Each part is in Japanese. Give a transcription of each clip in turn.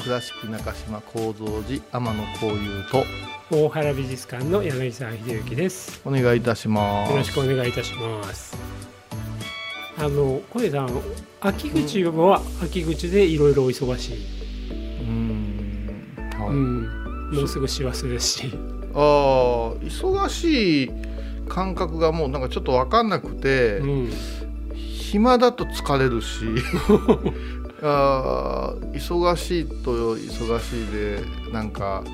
倉敷中島幸三寺天野幸雄と大原美術館の柳沢秀幸です。お願いいたしますよろしくお願いいたします。あの小出さん、秋口は秋口でいろいろお忙しい。うーんはい、うん、もうすぐ師走ですし。ああ忙しい感覚がもうなんかちょっと分かんなくて、うん、暇だと疲れるし あー忙しいと忙しいでなんか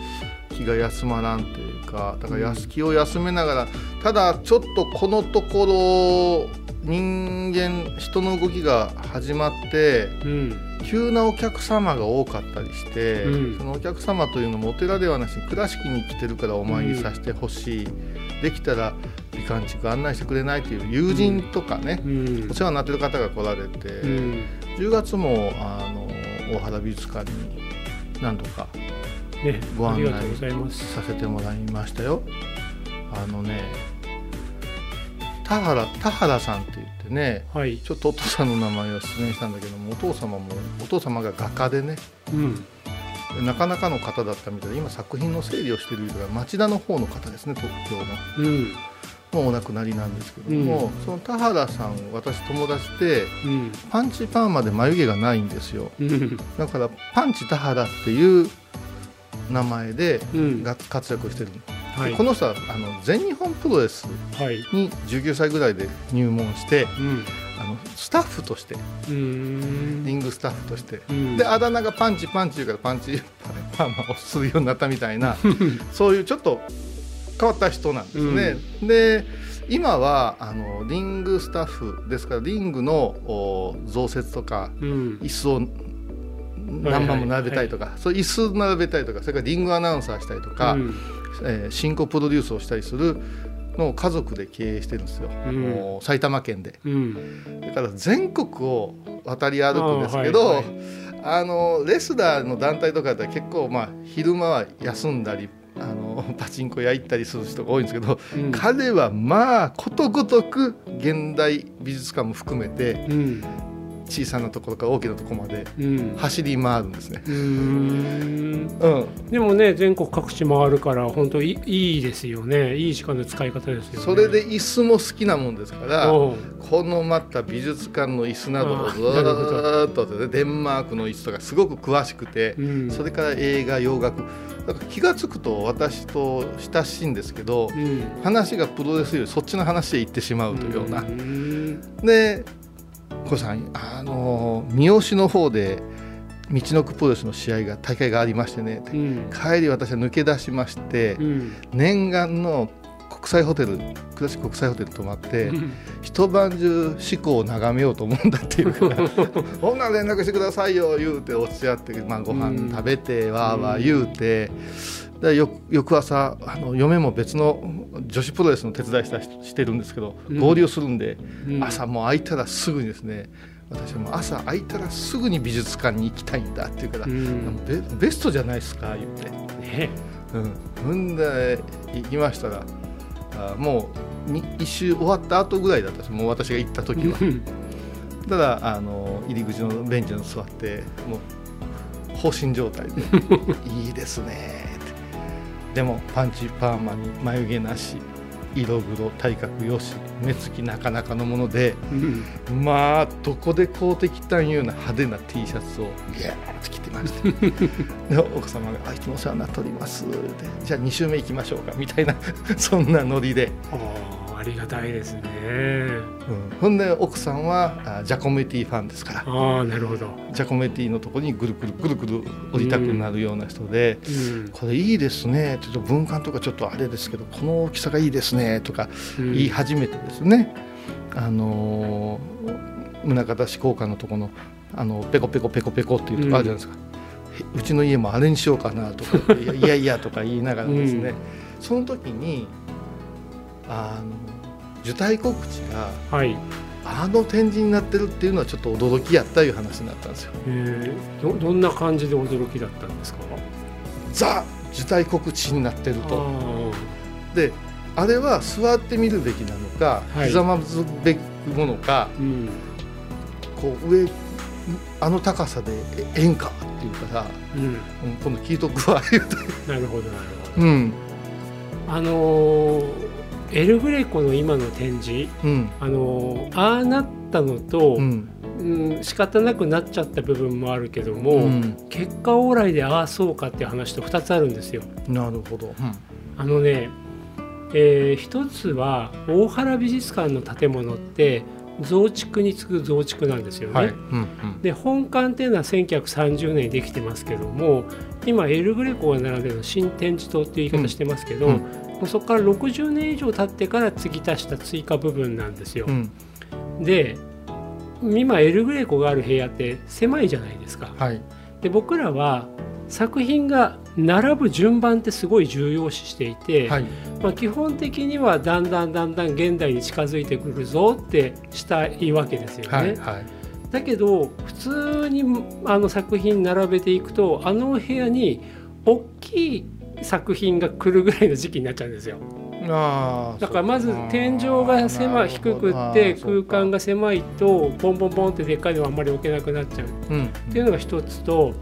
気が休まらんというかだからやす気を休めながらただちょっとこのところ人間人の動きが始まってうん、急なお客様が多かったりして、うん。そのお客様というのもお寺ではなしに倉敷に来てるからお参りさせてほしい、できたら美観地区案内してくれないという友人とかね、うん。お、世話になってる方が来られて、うん、10月もあの大原美術館に何度かね、ご案内。させてもらいましたよ。あのね田原田原さんって言ってねはい、ちょっとお父さんの名前を失念したんだけどもお父様もお父様が画家でねうん、なかなかの方だったみたいで今作品の整理をしている人が町田の方の方ですね東京の。うん、もうお亡くなりなんですけども、その田原さん私友達でうん、パンチパーマで眉毛がないんですよ。うん、だからパンチ田原っていう名前でうん、が活躍してる。の、はい、この人はあの全日本プロレスはい、に19歳ぐらいで入門してうん、あのスタッフとしてリングスタッフとして。うん、であだ名がパンチパンチ言うからパンチパーマをするようになったみたいな そういうちょっと変わった人なんですね。で今はあのリングスタッフですからリングのお増設とかうん、椅子を何番も並べたりとか、そういう椅子並べたりとかそれからリングアナウンサーしたりとか、うん。えー進行プロデュースをしたりするのを家族で経営してるんですよ、うん。埼玉県で。うん、だから全国を渡り歩くんですけどあ、あはいはいのレスラーの団体とかだったら結構まあ昼間は休んだりあの パチンコ屋行ったりする人が多いんですけど、うん。彼はまあことごとく現代美術館も含めてうん、小さなところから大きなところまでうん、走り回るんですね。うーん。うん、でもね全国各地回るから本当いいいですよね。いい時間の使い方ですよね。それで椅子も好きなもんですからこのまた美術館の椅子などをずっとねデンマークの椅子とかすごく詳しくて、うん。それから映画洋楽だから気が付くと私と親しいんですけど、うん。話がプロレスよりそっちの話へ行ってしまうというような。ん。で小さんあの三好の方で道のくプロレスの試合が大会がありましてね、うん。帰り私は抜け出しまして、うん。念願の国際ホテル倉敷国際ホテル泊まって、うん。一晩中四股を眺めようと思うんだっていうから 「ほんなら連絡してくださいよ」言うておっしゃって、まあ、ご飯食べて、わーわー言うて。でよ翌朝あの嫁も別の女子プロレスの手伝いしたししてるんですけど、うん。合流するんで、うん。朝もう空いたらすぐにですね私はもう朝空いたらすぐに美術館に行きたいんだって言うから、うん。ベベストじゃないですか言って。ね。うん、ほんで行きましたらあもうに一周終わった後ぐらいだったんですもう私が行った時は。うん。ただあの入り口のベンチに座ってもう放心状態で「いいですね」って。でもパンチパーマに眉毛なし色黒体格よし目つきなかなかのものでうん。まあどこで買うてきたんいうような派手な T シャツをギャーッと着てまして。で奥様が「あいつもお世話になっております」で「じゃあ2週目行きましょうか」みたいなそんなノリで、りがたいですね。うん。ほんで奥さんはあジャコメティファンですから。ああなるほど、ジャコメティのとこにぐるぐるぐるぐる降りたくなるような人で。うん。これいいですね。ちょっと文館とかちょっとあれですけどこの大きさがいいですね。とかうん。言い始めてですね、あのー宗像志向館のとこのあのペコペコペコペコっていうとこあるじゃないですか、うちの家もあれにしようかなとかいやいやとか言いながらですね、うん。その時にあの受胎告知がはい、あの展示になってるっていうのはちょっと驚きやったいう話になったんですよ。えー、どどんな感じで驚きだったんですか？ザ受胎告知になってると。あであれは座ってみるべきなのか、はい。ひざまずべきものかーうん。こう上あの高さでえええんかっていうから、うん。うん、今度聞いとくわ言うて、なるほどなるほど。うん。あのーエルグレコの今の展示うん。あのーああなったのと、うん。うん、仕方なくなっちゃった部分もあるけども、うん。結果往来でああそうかっていう話と2つあるんですよ。なるほど、あのね、えー一つは大原美術館の建物って増築に次ぐ増築なんですよね。はい、うんで本館っていうのは1930年にできてますけども今エルグレコが並んでるの新展示棟っていう言い方してますけど、うんうんもうそこから60年以上経ってから継ぎ足した追加部分なんですよ。うんで今エルグレコがある部屋って狭いじゃないですか。はいで僕らは作品が並ぶ順番ってすごい重要視していて、はいまあ、基本的にはだんだんだんだん現代に近づいてくるぞってしたいわけですよね。はいはいだけど普通にあの作品並べていくとあの部屋に大きい作品が来るぐらいの時期になっちゃうんですよ。あーだからまず天井が狭い低くって空間が狭いとポンポンポンってでっかいのはあんまり置けなくなっちゃう。うん。っていうのが一つと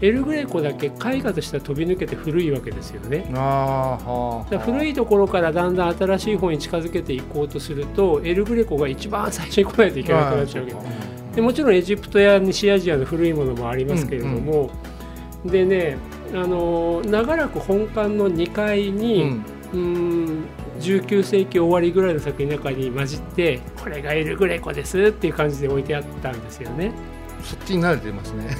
エルグレコだけ絵画としては飛び抜けて古いわけですよね。あ古いところからだんだん新しい方に近づけていこうとするとエルグレコが一番最初に来ないといけなくなっちゃうわけ。です。でもちろんエジプトや西アジアの古いものもありますけれども、でねあの長らく本館の2階うに、ん。うーん19世紀終わりぐらいの作品の中に混じってこれがエルグレコですっていう感じで置いてあったんですよね。そっちに慣れてますね、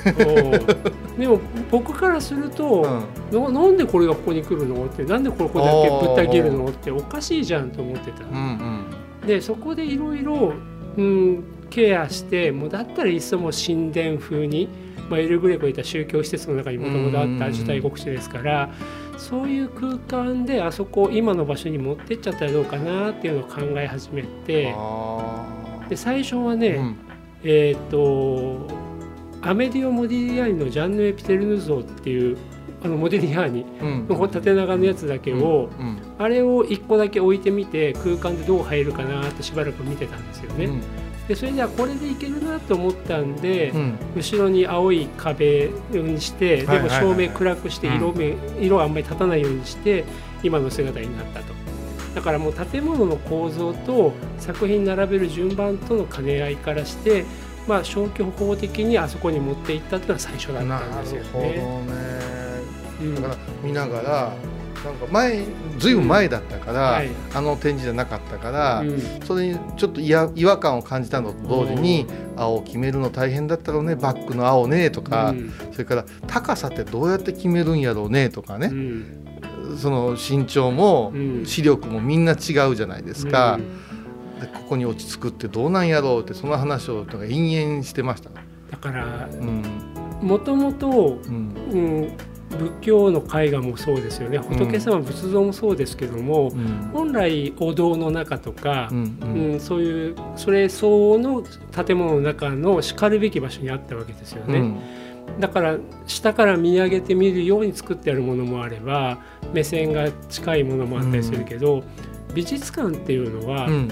おでも僕からすると、うん。ななんでこれがここに来るの？ってなんでこれこれだけぶった切るの？っておかしいじゃんと思ってた。うん。でそこでいろいろうんケアしてもうだったらいっそもう神殿風に、まあ、エルグレコいった宗教施設の中にもともとあった受胎国地ですからそういう空間であそこを今の場所に持ってっちゃったらどうかなっていうのを考え始めてあで最初はね、ーうん。えっ、とアメディオ・モディリアーニのジャンヌ・エピテルヌ像っていうあのモディリアーニうん。の縦長のやつだけを、うん。あれを1個だけ置いてみて空間でどう入るかなってしばらく見てたんですよね。うんでそれではこれでいけるなと思ったんで、うん。後ろに青い壁にしてでも照明暗くして色目、色あんまり立たないようにして今の姿になったと。だからもう建物の構造と作品並べる順番との兼ね合いからして、まあ、消去法的にあそこに持っていったっていうのは最初だなったんですよるほどね。ね。うん。だから見ながらなんか前ずいぶん前だったから、はい。あの展示じゃなかったから、うん。それにちょっといや違和感を感じたのと同時に青を決めるの大変だったろうねバックの青ねとか、うん。それから高さってどうやって決めるんやろうねとかね、うん。その身長もうん。視力もみんな違うじゃないですか。う、ん。でここに落ち着くってどうなんやろうってその話をとか延々してました。だからうん。もともとうん。うん仏教の絵画もそうですよね。仏様仏像もそうですけども、うん。本来お堂の中とかう、んうん。そういうそれ相応の建物の中のしかるべき場所にあったわけですよね、うん。だから下から見上げて見るように作ってあるものもあれば目線が近いものもあったりするけど、美術館っていうのは、うん。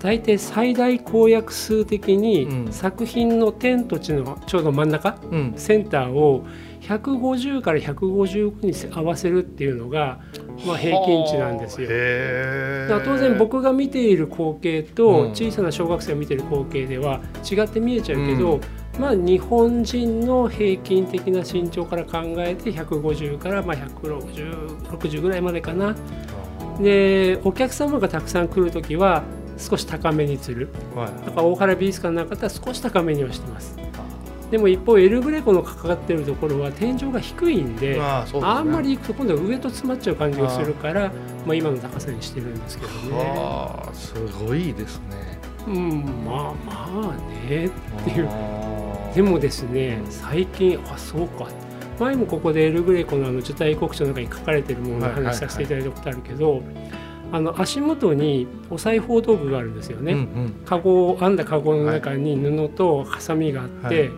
大体最大公約数的にうん。作品の天と地のちょうど真ん中うん。センターを150から155に合わせるっていうのが、まあ、平均値なんですよ。当然僕が見ている光景うん。と小さな小学生が見ている光景では違って見えちゃうけど、まあ日本人の平均的な身長から考えて150からまあ16060ぐらいまでかな。でお客様がたくさん来る時は少し高めにする。はいだから大原美術館の中では少し高めにはしてますでも一方エルグレコのかかってるところは天井が低いんでまあですね。あんまり行くと今度は上と詰まっちゃう感じがするからまあ、今の高さにしてるんですけどね。はあすごいですね。うんまあまあねっていう。でもですね最近あそうか。前もここでエルグレコのあの受胎国書の中に書かれてるもののはいはいはい話させていただいたことあるけど、あの足元にお裁縫道具があるんですよね。うんうん。カゴを編んだカゴの中に布とハサミがあって、はい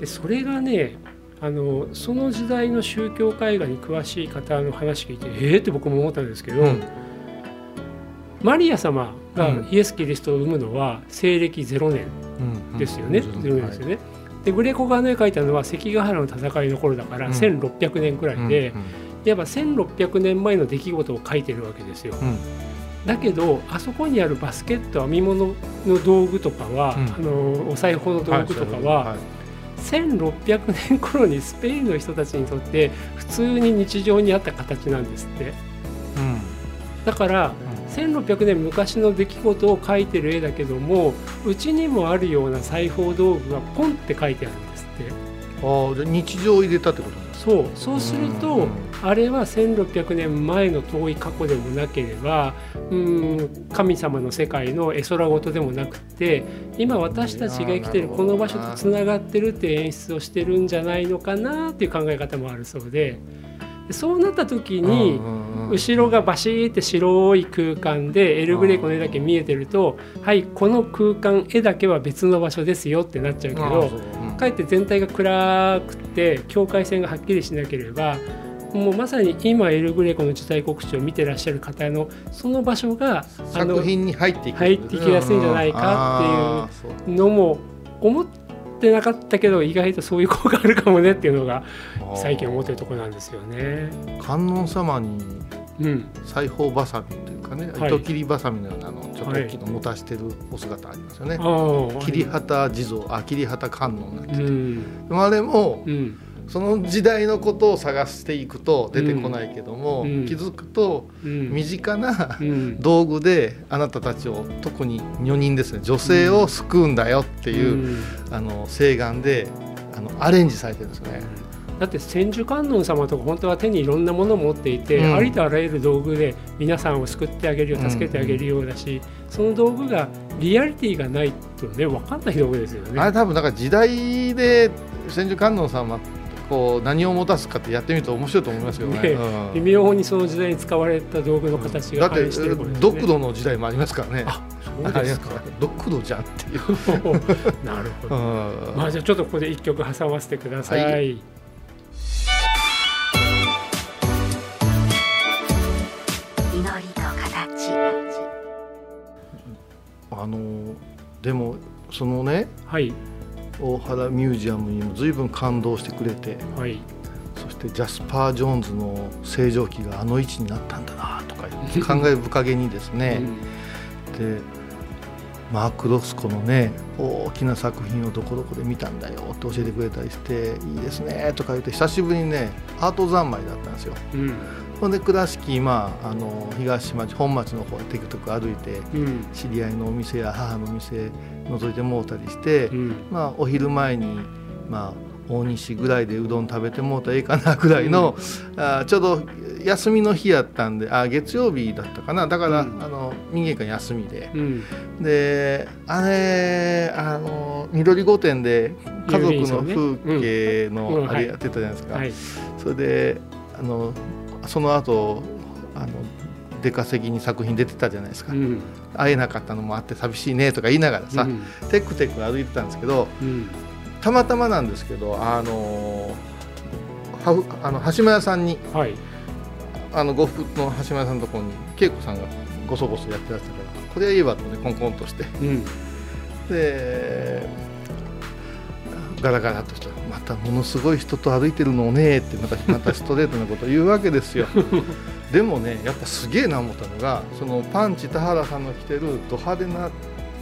でそれがねあのその時代の宗教絵画に詳しい方の話聞いてええって僕も思ったんですけど、うん。マリア様がうん。イエス・キリストを産むのは西暦0年うん。ですよね、うん。0年ですよね。でグレコがね書いたのは関ヶ原の戦いの頃だから、うん。1600年くらいで、うん。いわば1600年前の出来事を書いてるわけですよ。うん。だけどあそこにあるバスケット編み物の道具とかは、うん。あのお裁縫の道具とかは、1600年頃にスペインの人たちにとって普通に日常にあった形なんですって。うん。だから1600年昔の出来事を描いてる絵だけどもうちにもあるような裁縫道具がポンって書いてあるんですって。ああ日常を入れたってことそう。そうすると、うんあれは1600年前の遠い過去でもなければうん神様の世界の絵空事でもなくて今私たちが生きてるこの場所とつながってるって演出をしてるんじゃないのかなっていう考え方もあるそうで。でそうなった時に、後ろがバシーって白い空間でエルグレコの絵だけ見えてるとはいこの空間絵だけは別の場所ですよってなっちゃうけどかえって全体が暗くて境界線がはっきりしなければもうまさに今エルグレコの受胎告知を見てらっしゃる方のその場所があの作品に入っていく。入っていきやすいんじゃないかっていうのも思ってなかったけど意外とそういう効果あるかもねっていうのが最近思ってるところなんですよね。観音様にうん、裁縫ばさみというかね、はい。糸切りばさみのようなあのちょっと大きいの持たしてるお姿ありますよね、ああ。切り旗地蔵あ切り旗観音なんて、う。ん。でもあれもうん。その時代のことを探していくと出てこないけども、うん。気づくとうん。身近なうん。道具であなたたちを特に女人ですね女性を救うんだよっていう、うん。あの請願であのアレンジされてるんですよね。だって千手観音様とか本当は手にいろんなものを持っていて、うんありとあらゆる道具で皆さんを救ってあげるようん助けてあげるようだし、その道具がリアリティがないとね分かんない道具ですよね。あれ多分なんか時代で千手観音様こう何を持たすかってやってみると面白いと思いますけどね。ねうん微妙にその時代に使われた道具の形がだって反映してることですね。ドクドの時代もありますからね。あそうですか。ドクドじゃんっていう。なるほど。うんまあじゃあちょっとここで一曲挟ませてください。はいでもそのねはい。大原ミュージアムにも随分感動してくれてはい。そしてジャスパー・ジョーンズの正常期があの位置になったんだなとか言って感慨深げにですね、でマーク・ロスコのね大きな作品をどこどこで見たんだよって教えてくれたりしていいですねとか言って久しぶりにねアート三昧だったんですよ。うんほんで倉敷、まあ、あの東町本町の方へテクテク歩いてうん。知り合いのお店や母の店覗いてもうたりして、うん。まあ、お昼前に、まあ、大西ぐらいでうどん食べてもうたらええかなぐらいの、あちょうど休みの日やったんであ月曜日だったかな。だから、うん。あの民芸館休みで。うん。であれあの緑御殿で家族の風景のあれやってたじゃないですか、はい。それであのその後あの出稼ぎに作品出てたじゃないですか、うん。会えなかったのもあって寂しいねとか言いながらさ、うん。テクテク歩いてたんですけどうん。たまたまなんですけどあのはあの橋間屋さんにはい。あの呉服の橋間屋さんのところに恵子さんがごそごそやってらっしゃったからこれは言えばとねコンコンとして。うん。でガラガラとしてまたものすごい人と歩いてるのをねってまたまたストレートなことを言うわけですよ。でもねやっぱすげえな思ったのがそのパンチ田原さんの着てるド派手な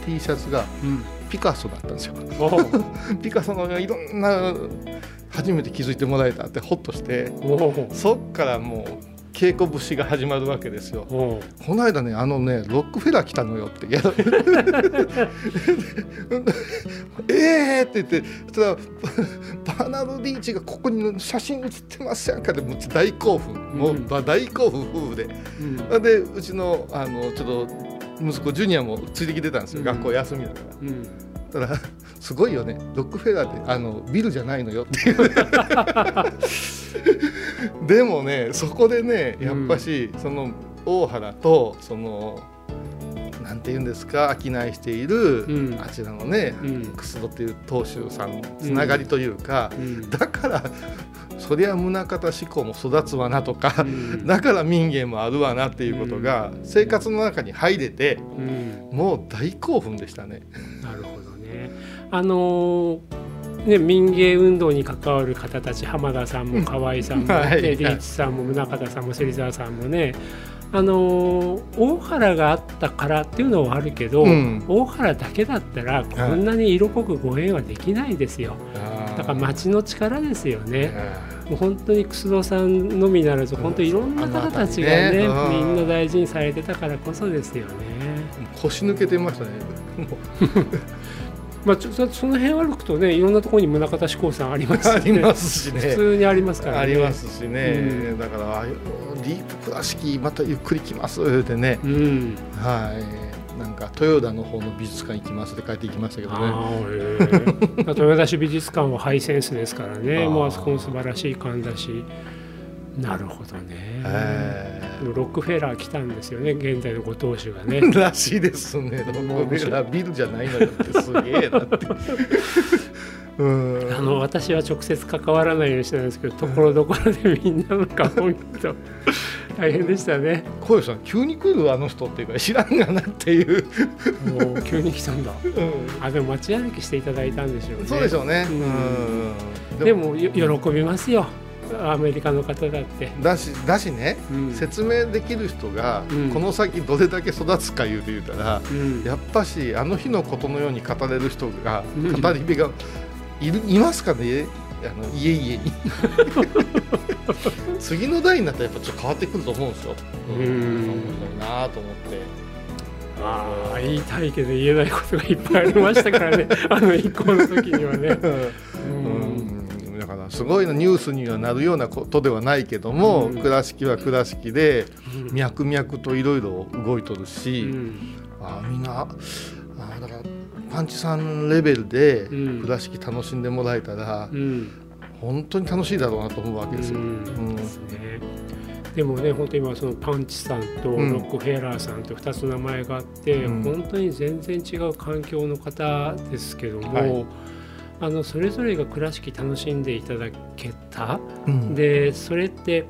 T シャツがうん。ピカソだったんですよ。お ピカソのいろんな初めて気づいてもらえたってホッとしてそっからもう稽古節が始まるわけですよ。おこの間ねあのねロックフェラー来たのよって。や えーって言ってそしたらバーナード・リーチがここに写真写ってますやんかでもう大興奮。もう大興奮夫婦で。うん。でうちのあのちょっと息子ジュニアもついてきてたんですよ、うん。学校休みだから。うん。たらすごいよね。ロックフェラーってあのビルじゃないのよ。っていうでもねそこでねやっぱし、その大原とそのなんて言うんですか商いしている、うん。あちらのねうん。楠戸っていう当主さんつながりというか、うん。だからそりゃ宗像志向も育つわなとか、うん。だから民芸もあるわなっていうことが生活の中に入れてうん。もう大興奮でしたね。なるほどね。あのーね、民芸運動に関わる方たち浜田さんも河合さんも、ね はい。リーチさんも宗像さんも芹沢さんもねあのー大原があったからっていうのはあるけど、うん。大原だけだったらこんなに色濃くご縁はできないですよ。だから町の力ですよね。もう本当に楠戸さんのみならず本当いろんな方たちがねね。うん。みんな大事にされてたからこそですよね。腰抜けてましたね。まあ、ちょそその辺歩くとねいろんなところに宗像志功さんありますしね。ありますしね。普通にありますからね。ありますしね、うん。だからディープ倉敷またゆっくり来ますってね、うん。はい。なんか豊田の方の美術館行きますって帰ってきましたけどね。え 豊田市美術館はハイセンスですからね。もうあそこも素晴らしい館だし。なるほどね。えでもロックフェラー来たんですよね現在のご当主がね。ー らしいですね。ロックフェラービルじゃないのよってすげえなって。うん。あの私は直接関わらないようにしてたんですけどところどころでみんなの顔を見ると 大変でしたね。小吉さん急に来るあの人っていうか知らんがなっていう、もう急に来たんだ。うあでも街歩きしていただいたんでしょうね。ん、そうでしょうね、うん。うん。でもよ喜びますよアメリカの方だって、だしだしね、うん。説明できる人がうん。この先どれだけ育つか言うて言うたら、うん。やっぱしあの日のことのように語れる人が、うん。語り部がいるいますかね？あの家々に。次の代になったらやっぱちょっと変わってくると思うんですよ、うん。面白いなと思って。ああ言いたいけど言えないことがいっぱいありましたからね。あの一行の時にはね。うん。うんだからすごいのニュースにはなるようなことではないけども、うん。倉敷は倉敷でうん脈々といろいろ動いとるし、うん。あみんなあだからパンチさんレベルでうん。倉敷楽しんでもらえたら、うん。本当に楽しいだろうなと思うわけですよ。ううん。んでもね本当に今そのパンチさんとロうん。ックフェラーさんと2つ名前があって、うん。本当に全然違う環境の方ですけども、はいあのそれぞれが倉敷楽しんでいただけた？うん。でそれって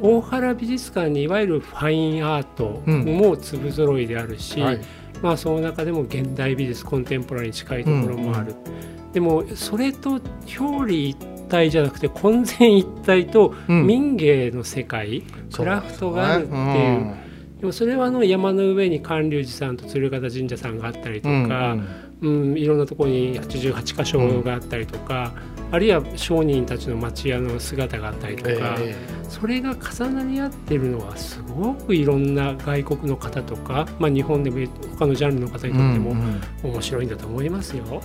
大原美術館にいわゆるファインアートも粒揃いであるし、はい。まあ、その中でも現代美術コンテンポラリーに近いところもある、でもそれと表裏一体じゃなくて混然一体とうん。民芸の世界、クラフトがあるっていう。でもそれはあの山の上に観龍寺さんと鶴形神社さんがあったりとうんか、うんいろんなところに88箇所があったりとか、あるいは商人たちの町屋の姿があったりとか、えそれが重なり合ってるのはすごくいろんな外国の方とか、まあ、日本でも他のジャンルの方にとってもうん面白いんだと思いますよ。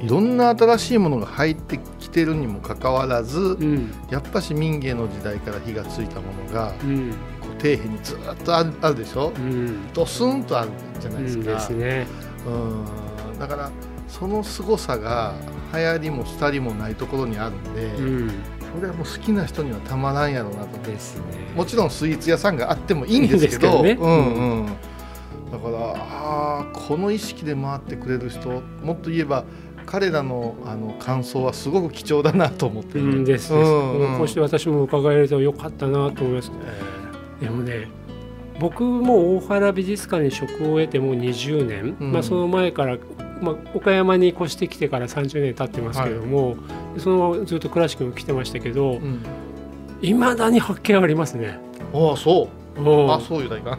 いろんな新しいものが入ってきてるにもかかわらず、うん。やっぱし民芸の時代から火がついたものがうん。こう底辺にずっとあるでしょ？うん。ドスンとあるじゃないですか、うんですね。うんだからその凄さが流行りも廃りもないところにあるんで、うん。それはもう好きな人にはたまらんやろうなと。ですね。もちろんスイーツ屋さんがあってもいいんですけどね。うんうん、だからあーこの意識で回ってくれる人もっと言えば彼らのあの感想はすごく貴重だなと思って、うんですうんうん。こうして私も伺えるとよかったなと思います。でもね僕も大原美術館に職を得てもう20年、うん。まあ、その前から、まあ、岡山に越してきてから30年経ってますけども、そのままずっと倉敷も来てましたけどうん。いま、未だに発見ありますね。ああそう。う。んあそういうだいか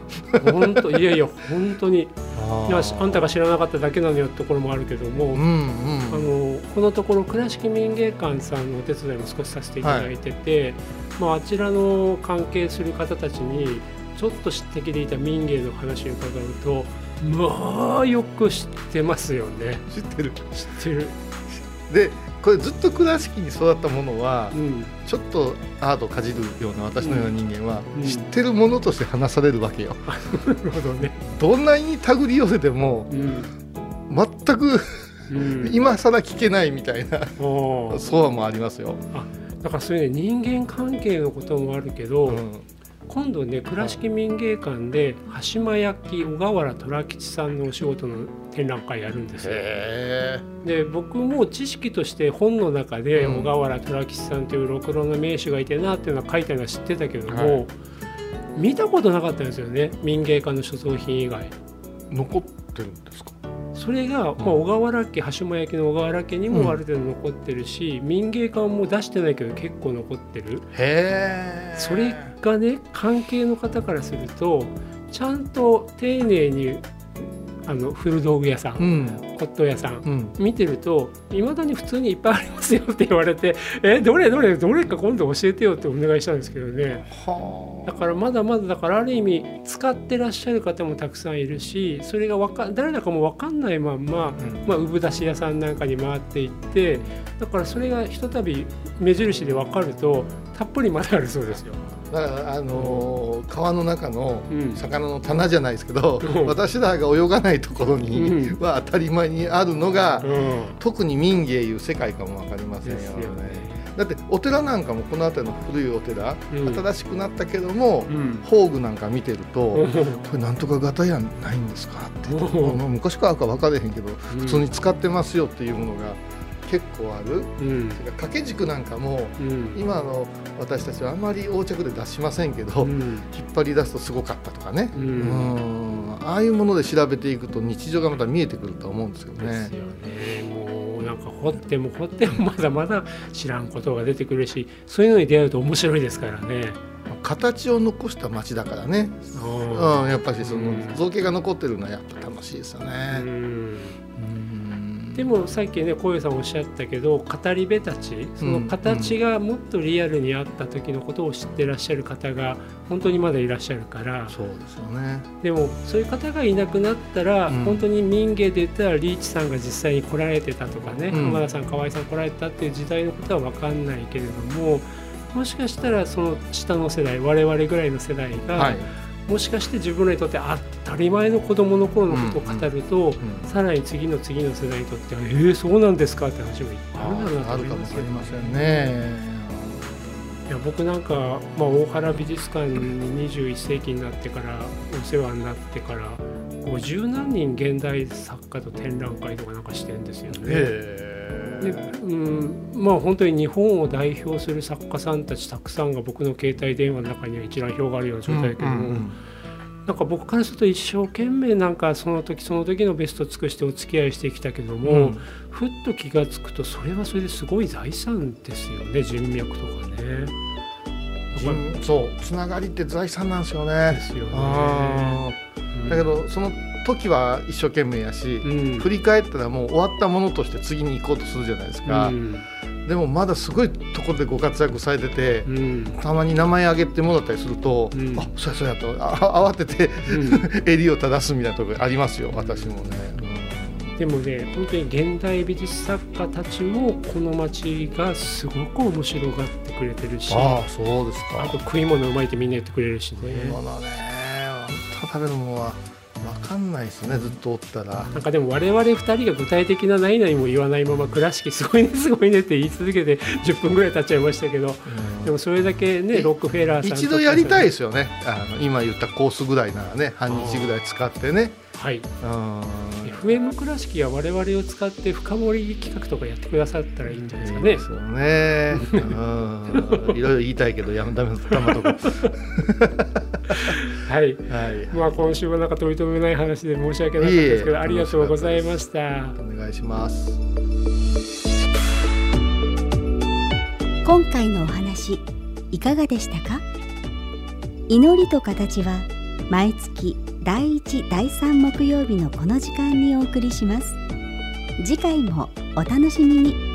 本当いやいや本当に。あいやあんたが知らなかっただけなのよってところもあるけども、うんあうん。のこのところ倉敷民芸館さんのお手伝いも少しさせていただいてて、まあ、あちらの関係する方たちにちょっと知ってきていた民芸の話を伺うとまあよく知ってますよね。知ってる。知ってる、でこれずっと倉敷に育ったものはうん、ちょっとアートをかじるような私のような人間はうん。知ってるものとして話されるわけよ。なるほどね、どんなに手繰り寄せてもうん全くうん、今更聞けないみたいなそうもありますよ、だからそういうね人間関係のこともあるけど、うん今度ね倉敷民芸館で羽島焼小河原虎吉さんのお仕事の展覧会やるんですよ。へで僕も知識として本の中でうん小河原虎吉さんというろくろの名手がいてなっていうのは書いてあるのは知ってたけども、はい見たことなかったんですよね民芸館の所蔵品以外。え残ってるんですか？それが、まあ、小河原家羽島焼きの小河原家にもある程度残ってるし、民芸館も出してないけど結構残ってる。へえそれがね関係の方からするとちゃんと丁寧にあの古道具屋さん、うん。骨董屋さんうん。見てるといまだに普通にいっぱいありますよって言われて「えどれどれどれか今度教えてよ」ってお願いしたんですけどね。はだからまだまだだからある意味使ってらっしゃる方もたくさんいるしそれがわか誰だかも分かんないまんま、うん。まあ、産出し屋さんなんかに回っていってだからそれがひとたび目印で分かるとたっぷりまだあるそうですよ。だからあのー川の中のうん。魚の棚じゃないですけど、うん。私らが泳がないところにうん。は当たり前にあるのが、うん。特に民芸いう世界かもわかりませんよね。よね。だってお寺なんかもこの辺りの古いお寺、うん。新しくなったけども、うん。宝具なんか見てると、うん。これなんとか型やないんですかって。昔からか分かれへんけど普通に使ってますよっていうものが結構ある、うん。それから掛け軸なんかもうん。今の私たちはあんまり横着で出しませんけど、うん。引っ張り出すとすごかったとかね、ううん。んああいうもので調べていくと日常がまた見えてくると思うんですよね。ですよね。もうなんか掘っても掘ってもまだまだ知らんことが出てくるしそういうのに出会うと面白いですからね。形を残した街だからね、うんうん、やっぱりそのうん造形が残ってるのはやっぱ楽しいですようね。ん。うんでもさっきね小遊さんおっしゃったけど語り部たちその形がもっとリアルにあった時のことを知ってらっしゃる方が本当にまだいらっしゃるから。そうですよね。でもそういう方がいなくなったら、うん。本当に民芸で言ったらリーチさんが実際に来られてたとかね、うん。浜田さん河合さん来られてたっていう時代のことは分かんないけれどももしかしたらその下の世代我々ぐらいの世代が、はい。もしかして自分らにとって当たり前の子供の頃のことを語ると、うんさらに次の次の世代にとってはえー、そうなんですかって話もいっぱいあるんだなと思いますね。いや僕なんか、まあ、大原美術館に21世紀になってからお世話になってから50何人現代作家と展覧会とかなんかしてるんですよね。でうんまあ本当に日本を代表する作家さんたちたくさんが僕の携帯電話の中には一覧表があるような状態だけども、なんか僕からすると一生懸命なんかその時その時のベストを尽くしてお付き合いしてきたけども、うん。ふっと気が付くとそれはそれですごい財産ですよね人脈とかね。そうつながりって財産なんですよね。ですよね。あー。だけどその時は一生懸命やし、うん。振り返ったらもう終わったものとして次に行こうとするじゃないですか、うんでもまだすごいところでご活躍されてて、うん。たまに名前挙げてもらったりすると、うん。あそうやそうやとあ慌ててうん。襟を正すみたいなところありますよ私もね、でもね本当に現代美術作家たちもこの街がすごく面白がってくれてるしああそうですか。あと食い物うまいってみんな言ってくれるしね。食い物ね本当食べるものは分かんないですねずっとおったら。なんかでも我々2人が具体的な何々も言わないまま倉敷すごいねすごいねって言い続けて10分ぐらい経っちゃいましたけどでもそれだけねえロックフェラーさん一度やりたいですよね。あの今言ったコースぐらいならね半日ぐらい使ってね、はい。うん FM 倉敷は我々を使って深掘り企画とかやってくださったらいいんじゃないですかね。そうね。うん。いろいろ言いたいけどやめためたまとこ。はい。はい。まあ今週はなんか取り留めない話で申し訳なかったですけど、ありがとうございました。お願いします。今回のお話いかがでしたか？祈りと形は毎月第1第3木曜日のこの時間にお送りします。次回もお楽しみに。